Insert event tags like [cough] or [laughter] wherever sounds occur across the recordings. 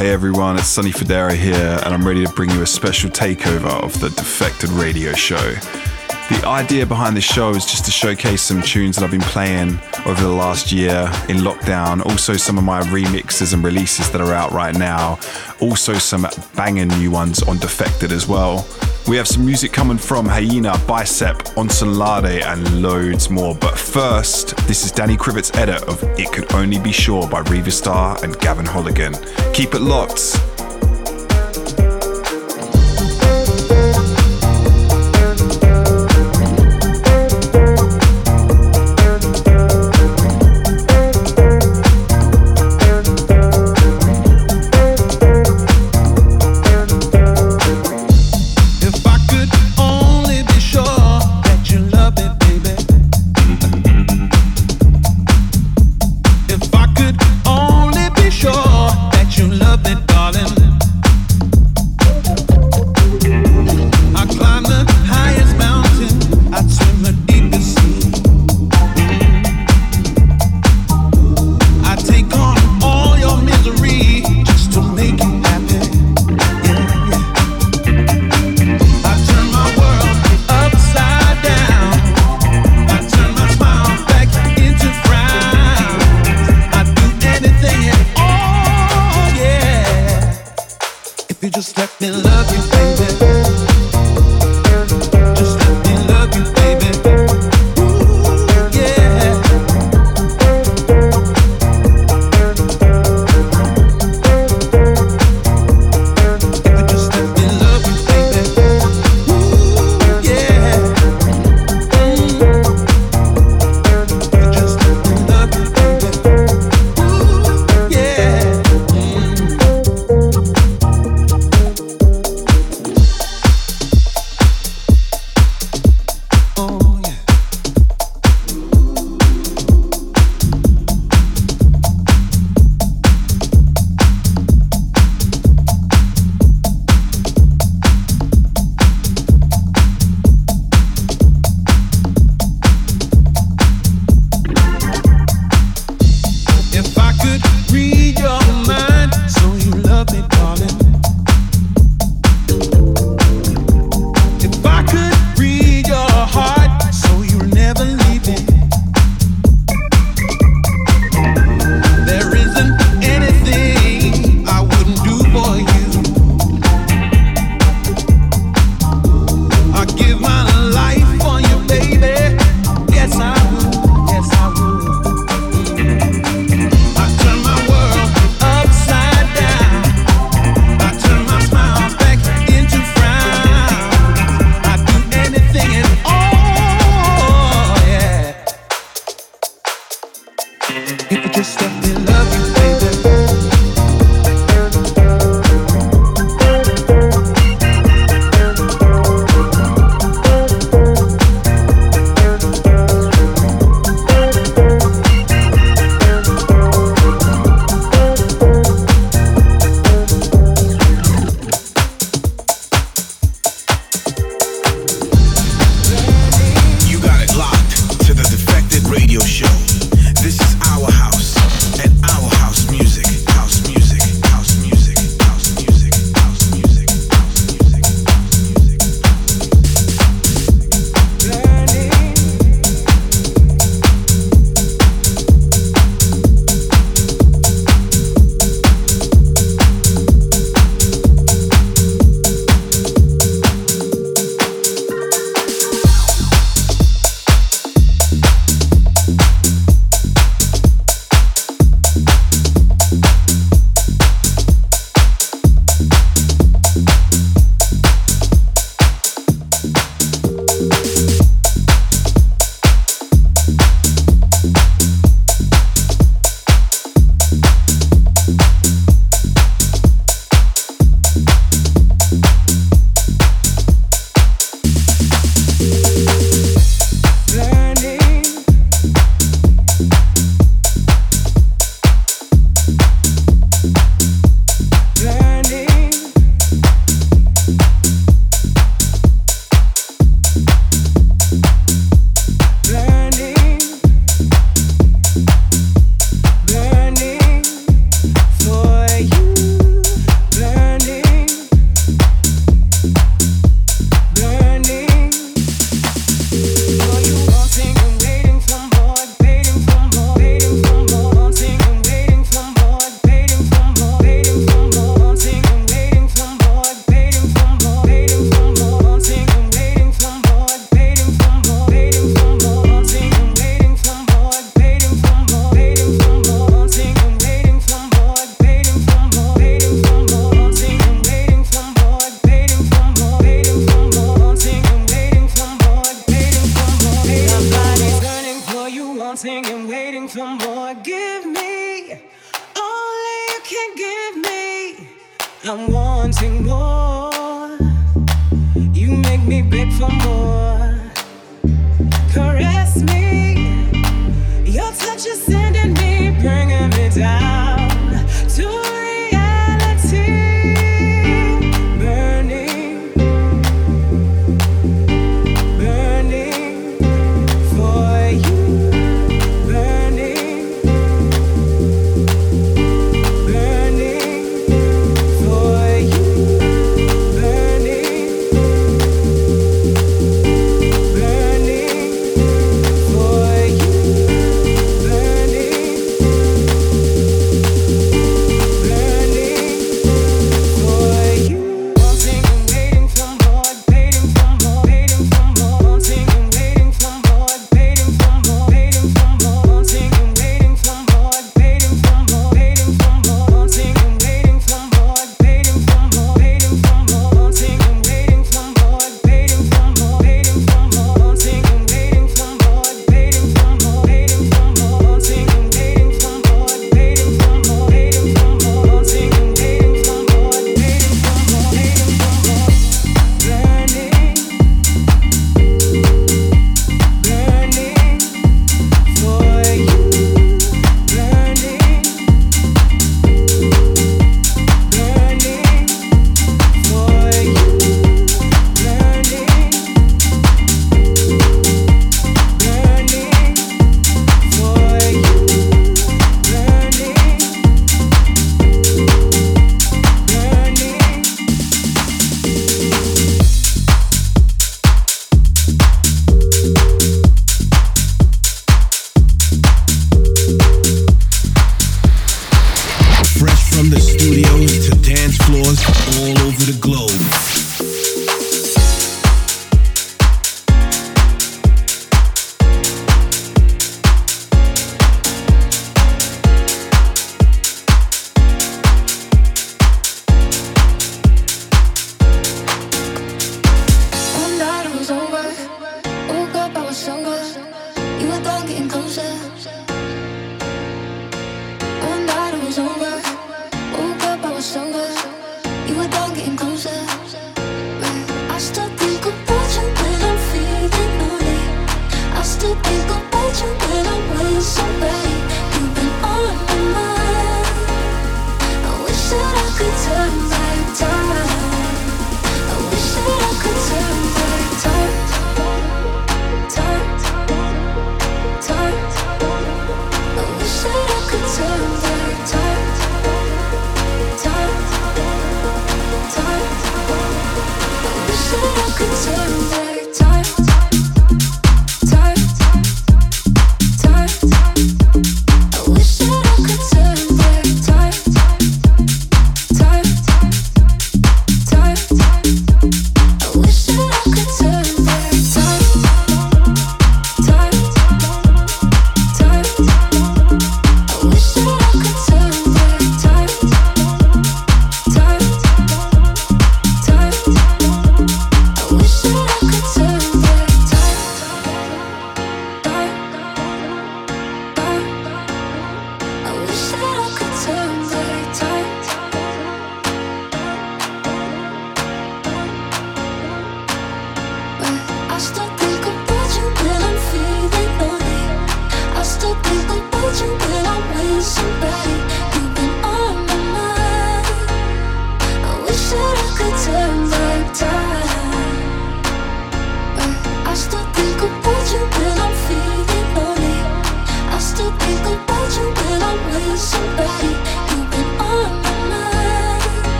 Hey everyone, it's Sonny Fodera here, and I'm ready to bring you a special takeover of the Defected Radio Show. The idea behind this show is just to showcase some tunes that I've been playing over the last year in lockdown, also some of my remixes and releases that are out right now, also some banging new ones on Defected as well. We have some music coming from Hyenah, Bicep, Osunlade, and loads more. But first, this is Danny Krivit's edit of It Could Only Be Sure by Riva Starr and Gavin Holligan. Keep it locked.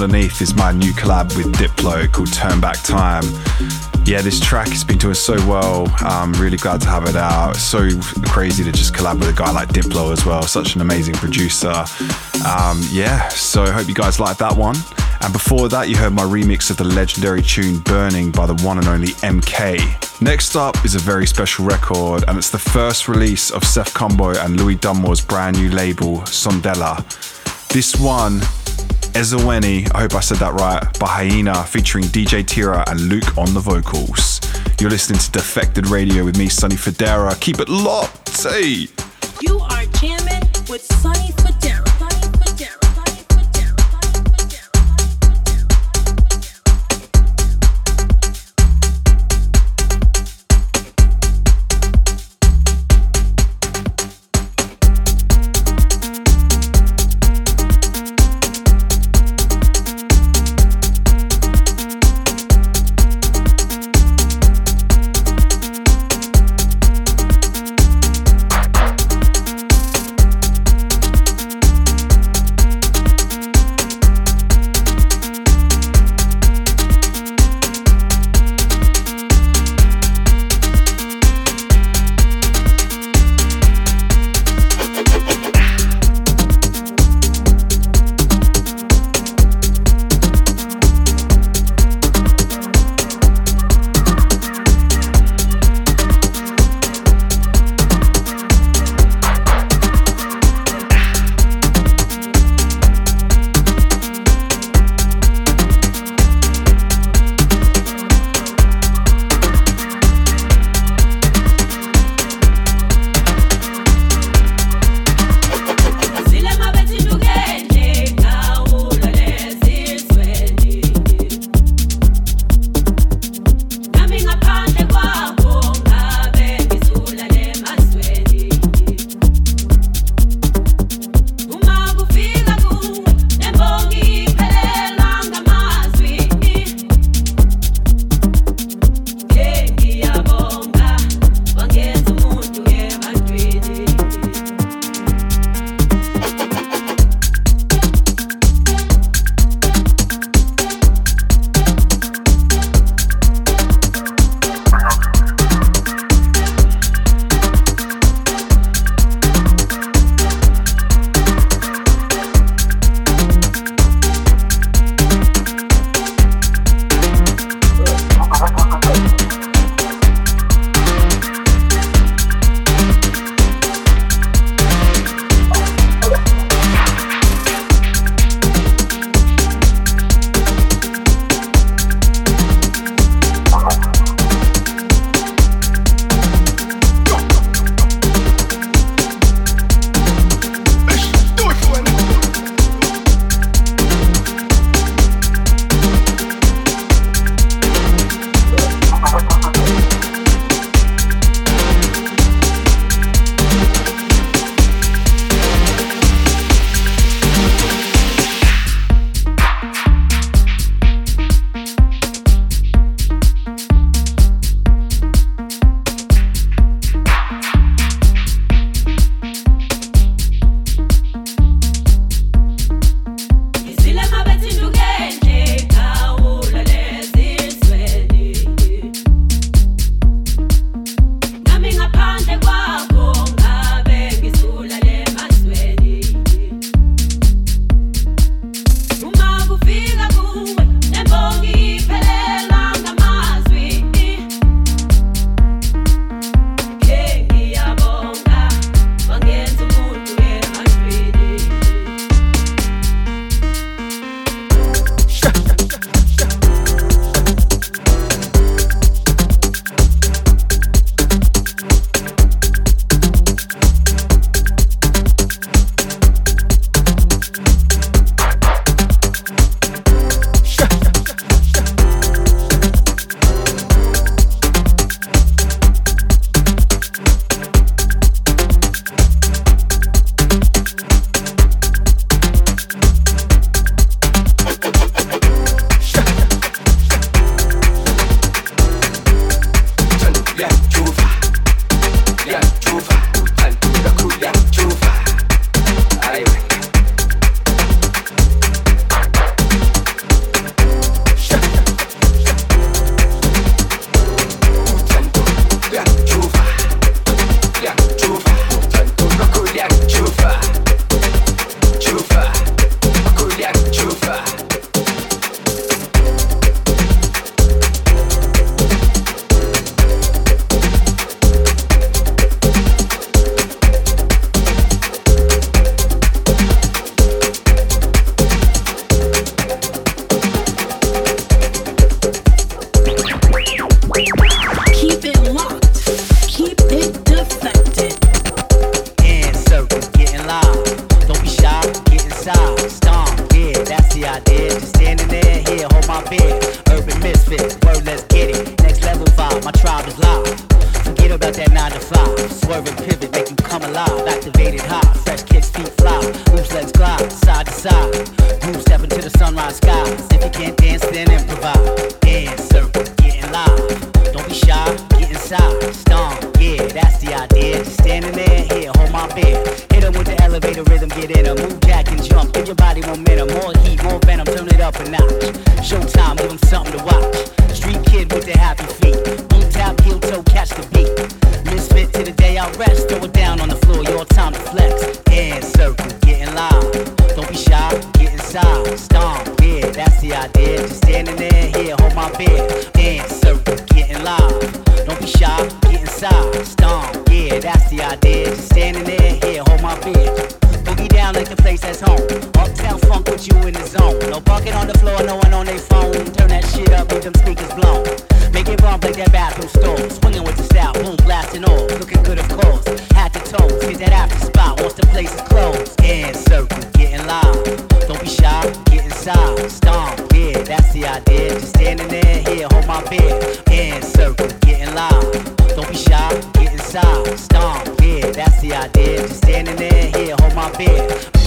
Underneath is my new collab with Diplo called Turn Back Time. Yeah, this track has been doing so well. I'm really glad to have it out. It's So crazy to just collab with a guy like Diplo as well. Such an amazing producer. Um, yeah, so I hope you guys like that one. And before that, you heard my remix of the legendary tune Burning by the one and only MK. Next up is a very special record, and it's the first release of Sef Kombo and Louis Dunmore's brand new label, Sondela. This one, Ezeweni, I hope I said that right, by Hyenah, featuring DJ Tira and Luke on the vocals. You're listening to Defected Radio with me, Sonny Fodera. Keep it locked, hey! You are jamming with Sonny Fodera. Standing in here, hold my beer. In circle, getting loud. Don't be shy, get inside. Stomp, yeah, that's the idea. Just standing in here, hold my beer.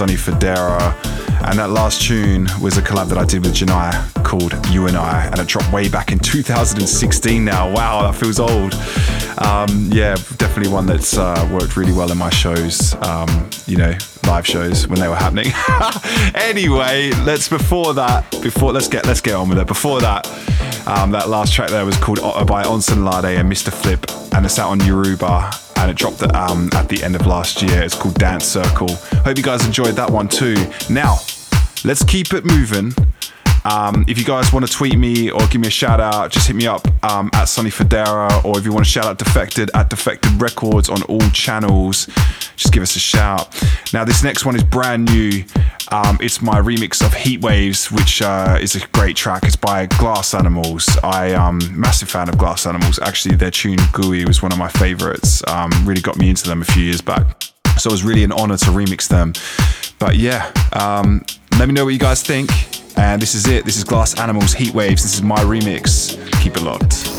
Sonny Fodera. And that last tune was a collab that I did with Janai called You and I, and it dropped way back in 2016 now. Wow, that feels old. Um, yeah, definitely one that's uh, worked really well in my shows, um, you know, live shows when they were happening. [laughs] anyway, let's before that, before let's get let's get on with it. Before that, um, that last track there was called by Osunlade and Mr. Flip, and it's out on Yoruba and it dropped at, um, at the end of last year. It's called Dance Circle. Hope you guys enjoyed that one too. Now, let's keep it moving. Um, if you guys want to tweet me or give me a shout out, just hit me up um, at Sonny Fodera, or if you want to shout out Defected at Defected Records on all channels, just give us a shout. Now, this next one is brand new. Um, it's my remix of Heat Waves, which uh, is a great track. It's by Glass Animals. I am um, massive fan of Glass Animals. Actually, their tune Gooey was one of my favorites. Um, really got me into them a few years back. So it was really an honor to remix them. But yeah, um, let me know what you guys think. And this is it. This is Glass Animals Heat Waves. This is my remix. Keep it locked.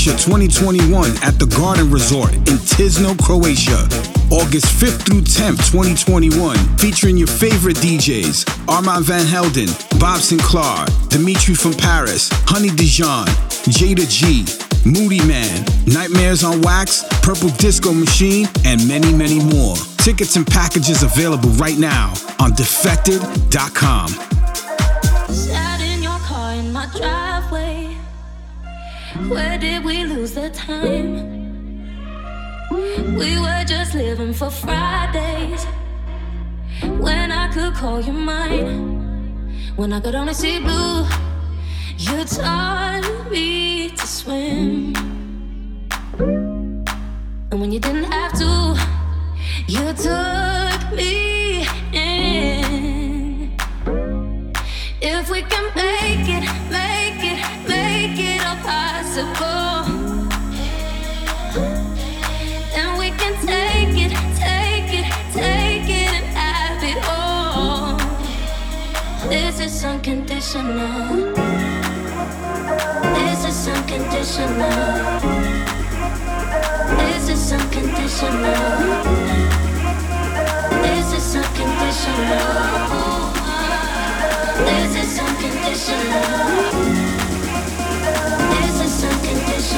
Croatia 2021 at the Garden Resort in Tisno, Croatia. August 5th through 10th, 2021, featuring your favorite DJs Armand Van Helden, Bob Sinclar, Dimitri from Paris, Honey Dijon, Jayda G, Moodymann, Nightmares on Wax, Purple Disco Machine, and many, many more. Tickets and packages available right now on defected.com. Sat in your car in my driveway. Where did we lose the time? We were just living for Fridays. When I could call you mine. When I could only see blue. You taught me to swim. And when you didn't have to, you took me Then we can take it, take it, take it and have it all. This is unconditional. This is unconditional. This is unconditional. This is unconditional. This is unconditional.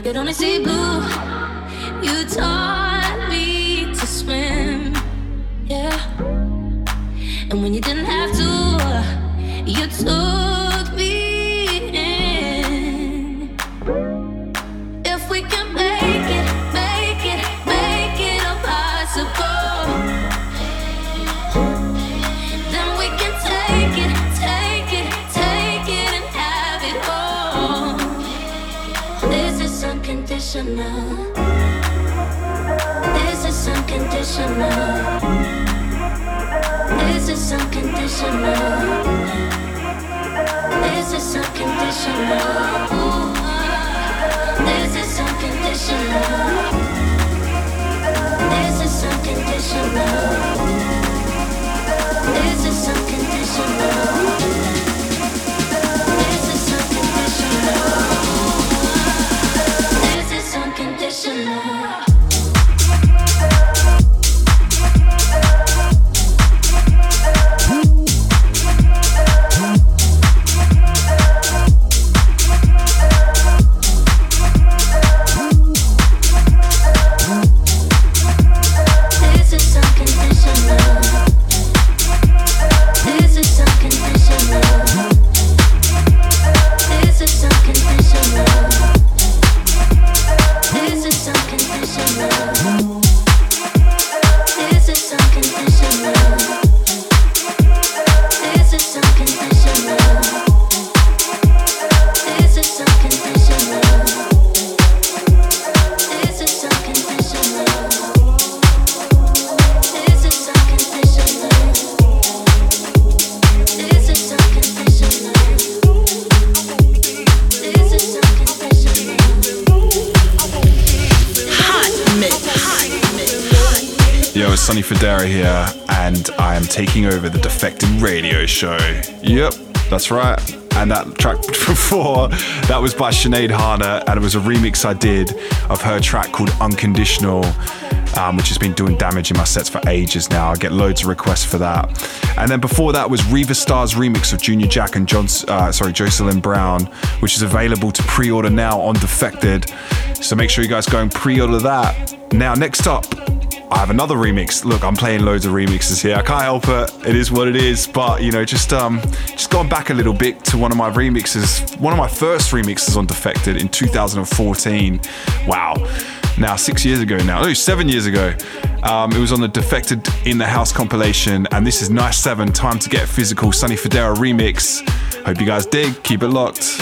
I could only see blue, that was by Sinead Harnett, and it was a remix I did of her track called Unconditional. Um, which has been doing damage in my sets for ages now. I get loads of requests for that. And then before that was Riva Starr's remix of Junior Jack and John, uh, sorry, Jocelyn Brown, which is available to pre-order now on Defected. So make sure you guys go and pre-order that. Now, next up, I have another remix. Look, I'm playing loads of remixes here. I can't help it. It is what it is. But you know, just um, going back a little bit to one of my remixes, one of my first remixes on Defected in 2014. Wow. Now six years ago now, no, seven years ago. Um, it was on the Defected in the House compilation, and this is Nice Seven. Time to get physical. Sonny Fodera remix. Hope you guys dig. Keep it locked.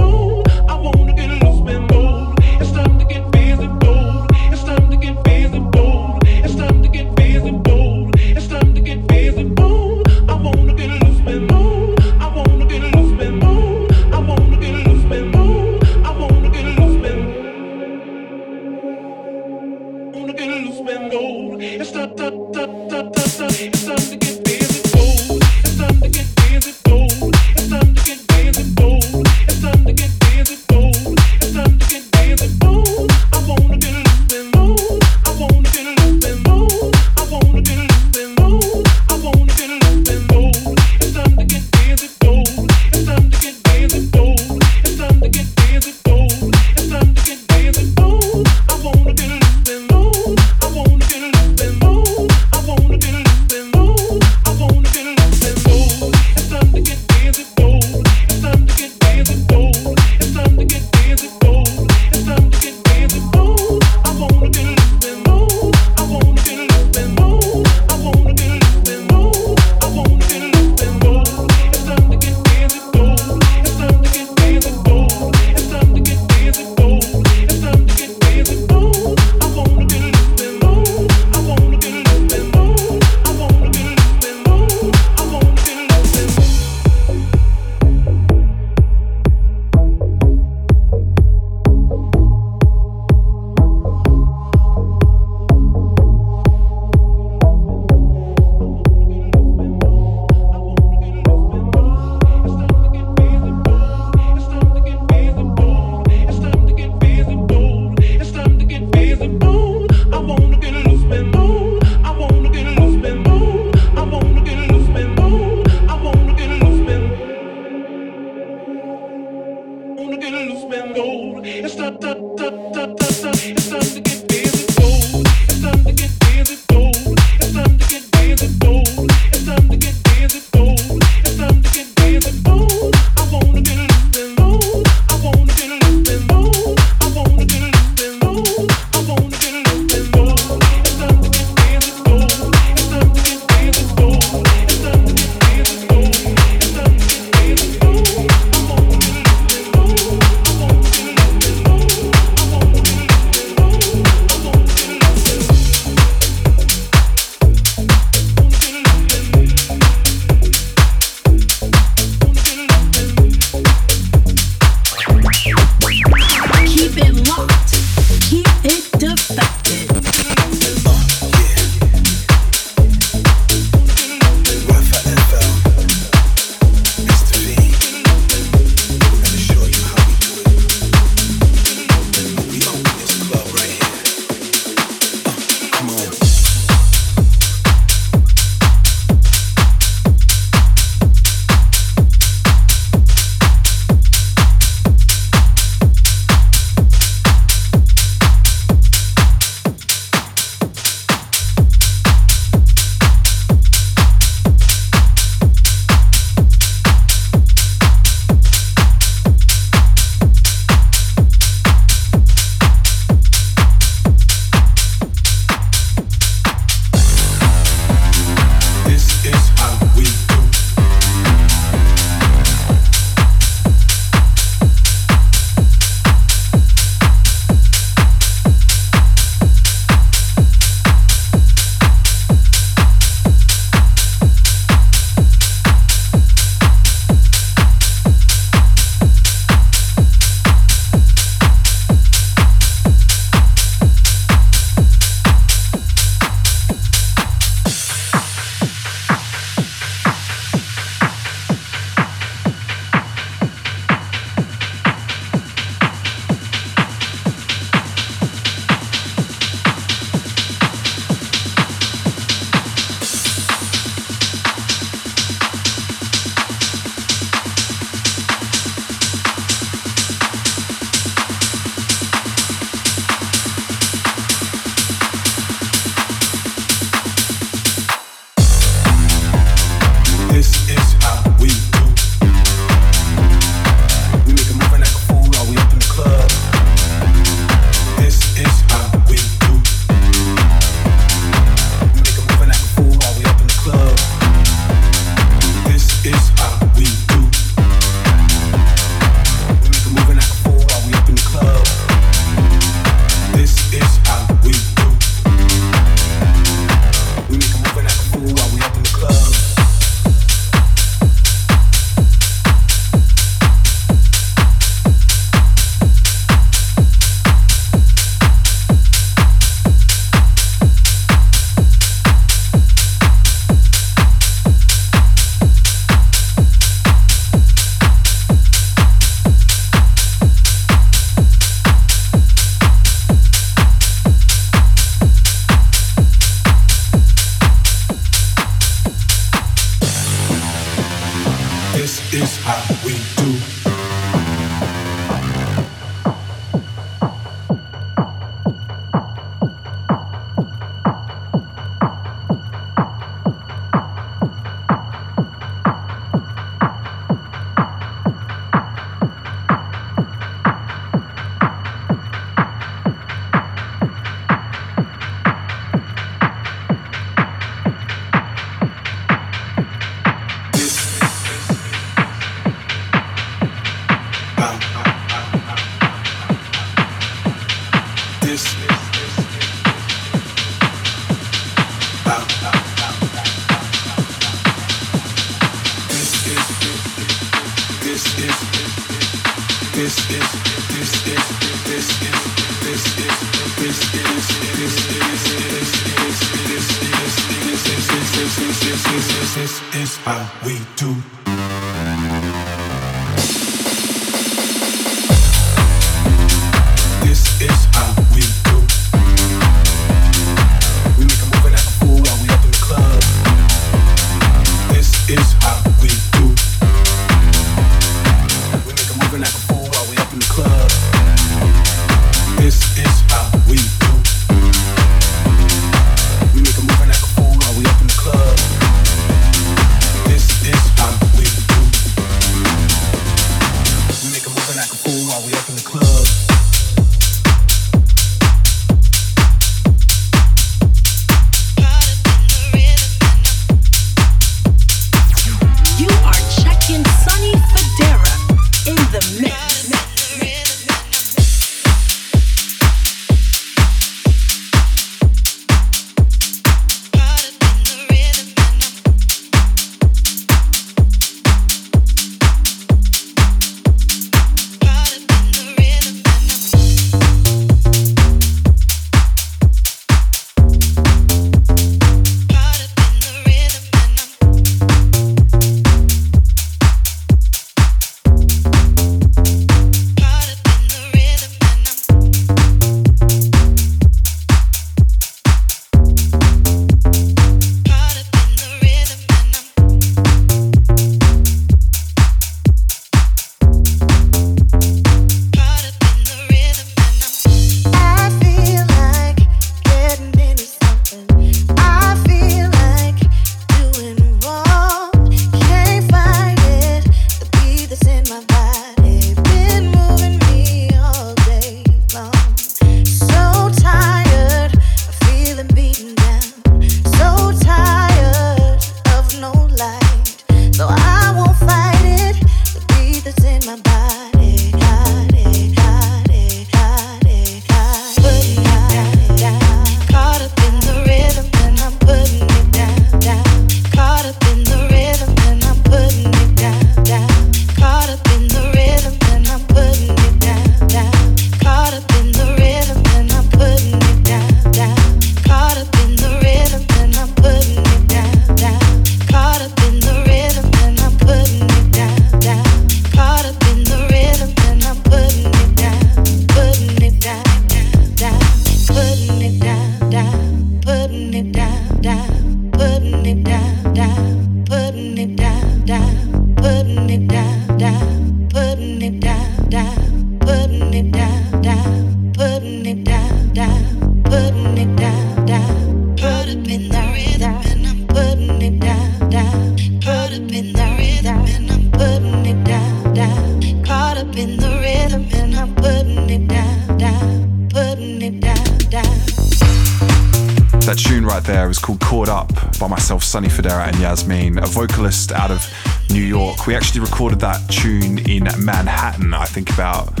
Yasmeen, a vocalist out of New York. We actually recorded that tune in Manhattan, I think about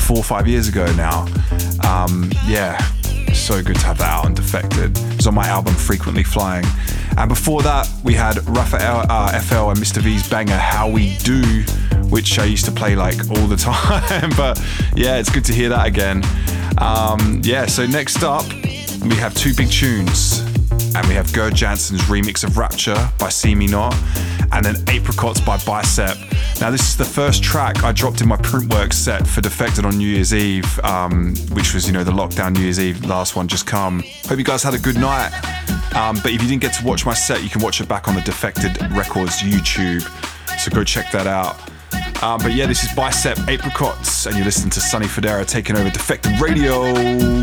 four or five years ago now. Um, yeah, so good to have that out and Defected. It's on my album Frequently Flying. And before that, we had Raphael uh, FL and Mr. V's banger How We Do, which I used to play like all the [laughs] time. but yeah, it's good to hear that again. Um, yeah, so next up, we have two big tunes and we have Gerd Janson's remix of Rapture by SeeMeNot, and then Apricots by Bicep. Now, this is the first track I dropped in my Printwork set for Defected on New Year's Eve, um, which was, you know, the lockdown New Year's Eve, last one just come. Hope you guys had a good night. Um, but if you didn't get to watch my set, you can watch it back on the Defected Records YouTube. So go check that out. Um, but yeah, this is Bicep Apricots, and you're listening to Sonny Fodera taking over Defected Radio.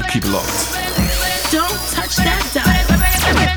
Keep it locked. Don't touch that dial. Okay.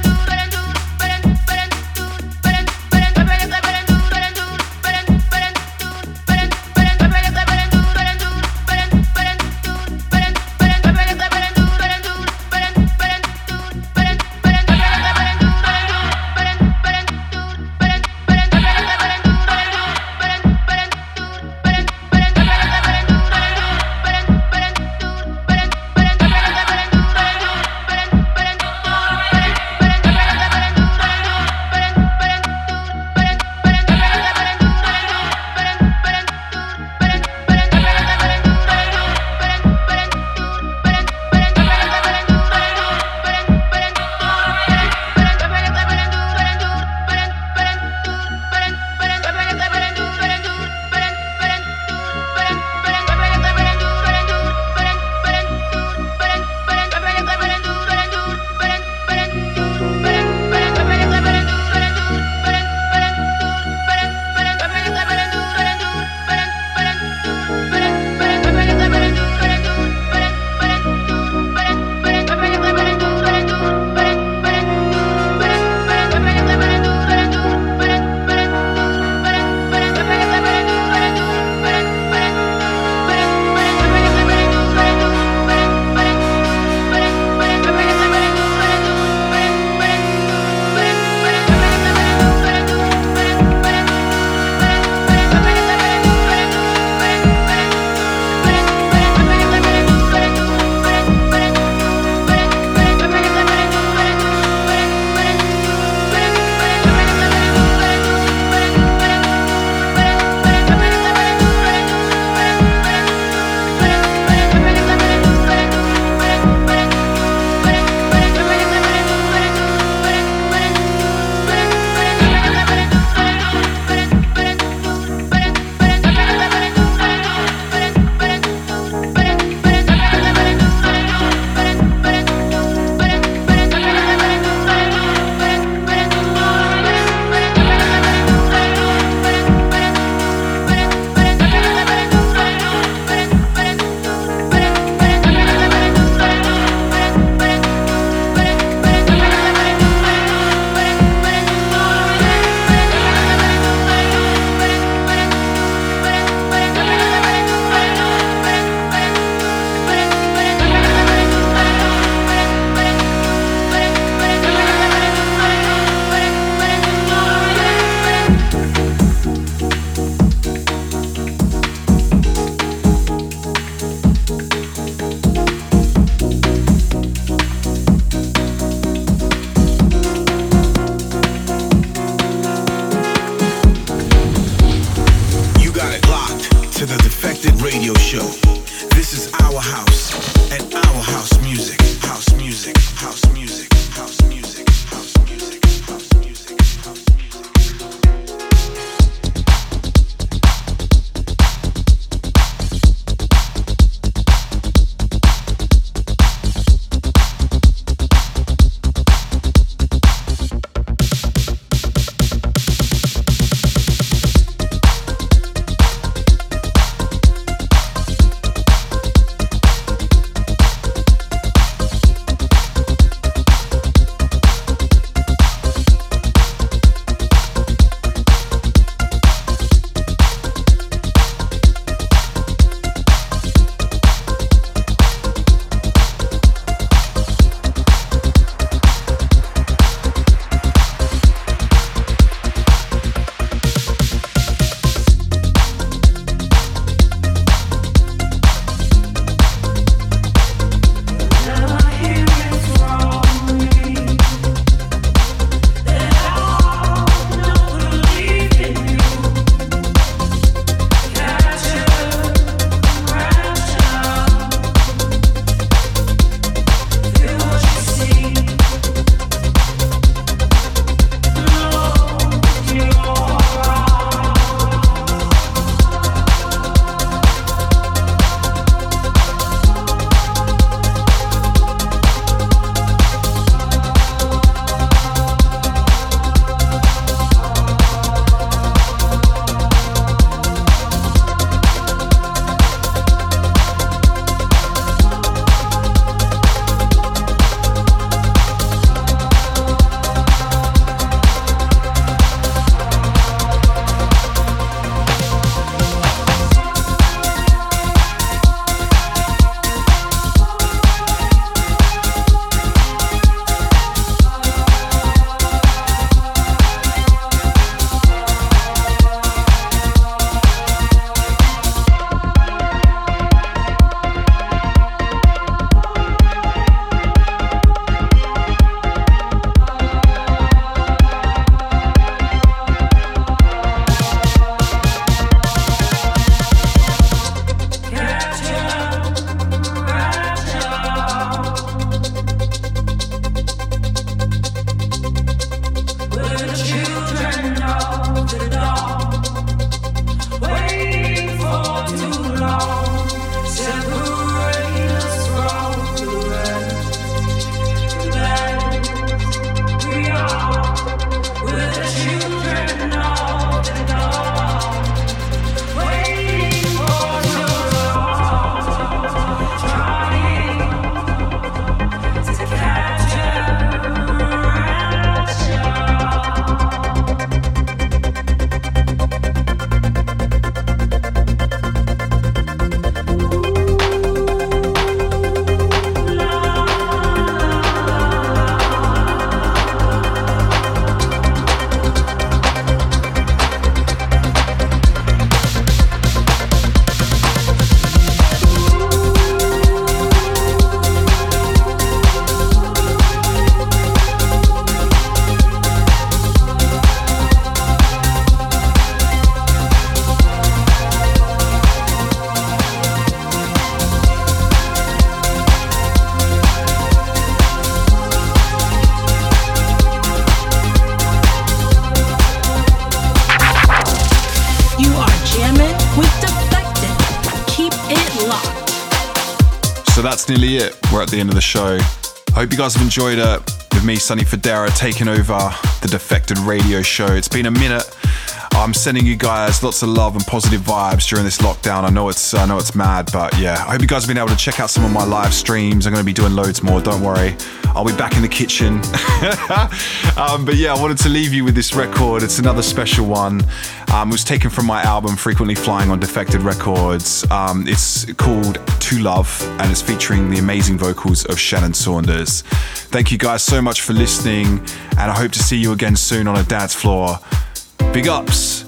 Nearly it. We're at the end of the show. I hope you guys have enjoyed it with me, Sonny Fodera, taking over the Defected Radio Show. It's been a minute. I'm sending you guys lots of love and positive vibes during this lockdown. I know it's I know it's mad, but yeah, I hope you guys have been able to check out some of my live streams. I'm going to be doing loads more. Don't worry, I'll be back in the kitchen. [laughs] um, but yeah, I wanted to leave you with this record. It's another special one. Um, it was taken from my album Frequently Flying on Defected Records. Um, it's called to Love and is featuring the amazing vocals of Shannon Saunders. Thank you guys so much for listening, and I hope to see you again soon on a dance floor. Big ups!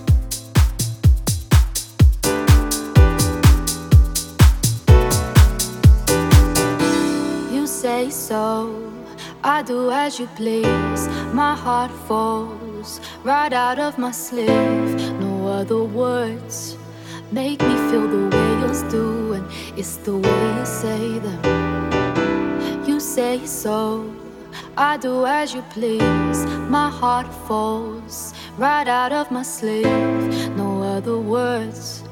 You say so, I do as you please. My heart falls right out of my sleeve. No other words make me feel the way yours do. And it's the way you say them. You say so. I do as you please. My heart falls right out of my sleeve. No other words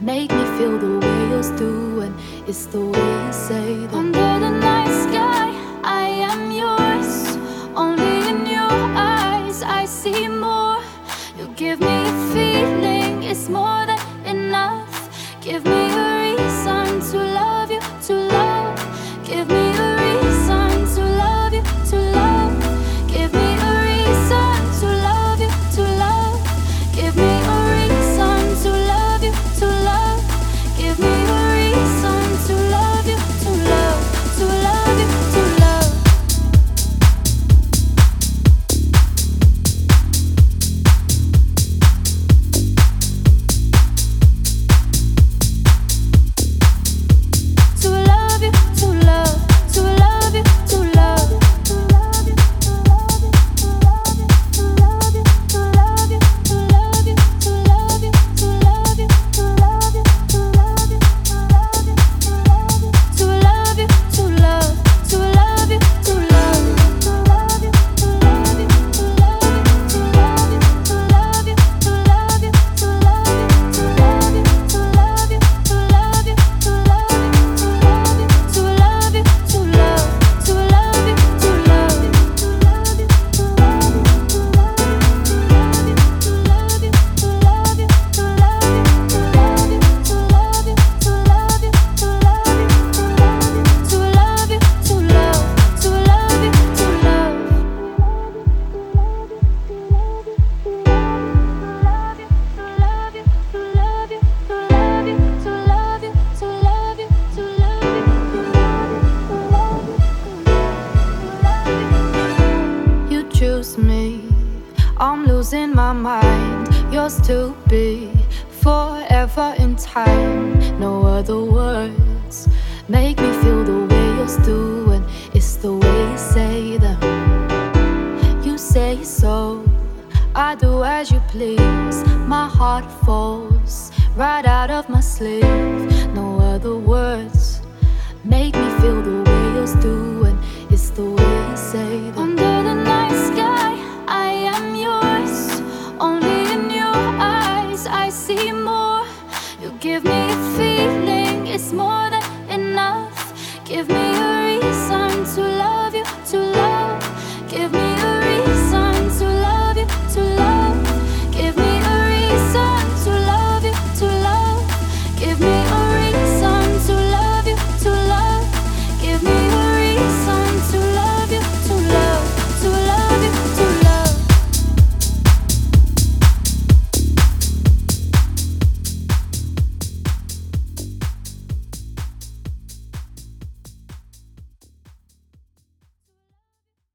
make me feel the way yours do, and it's the way you say them. Under the night sky, I am yours. Only in your eyes, I see more. You give me a feeling, it's more than enough. Give me a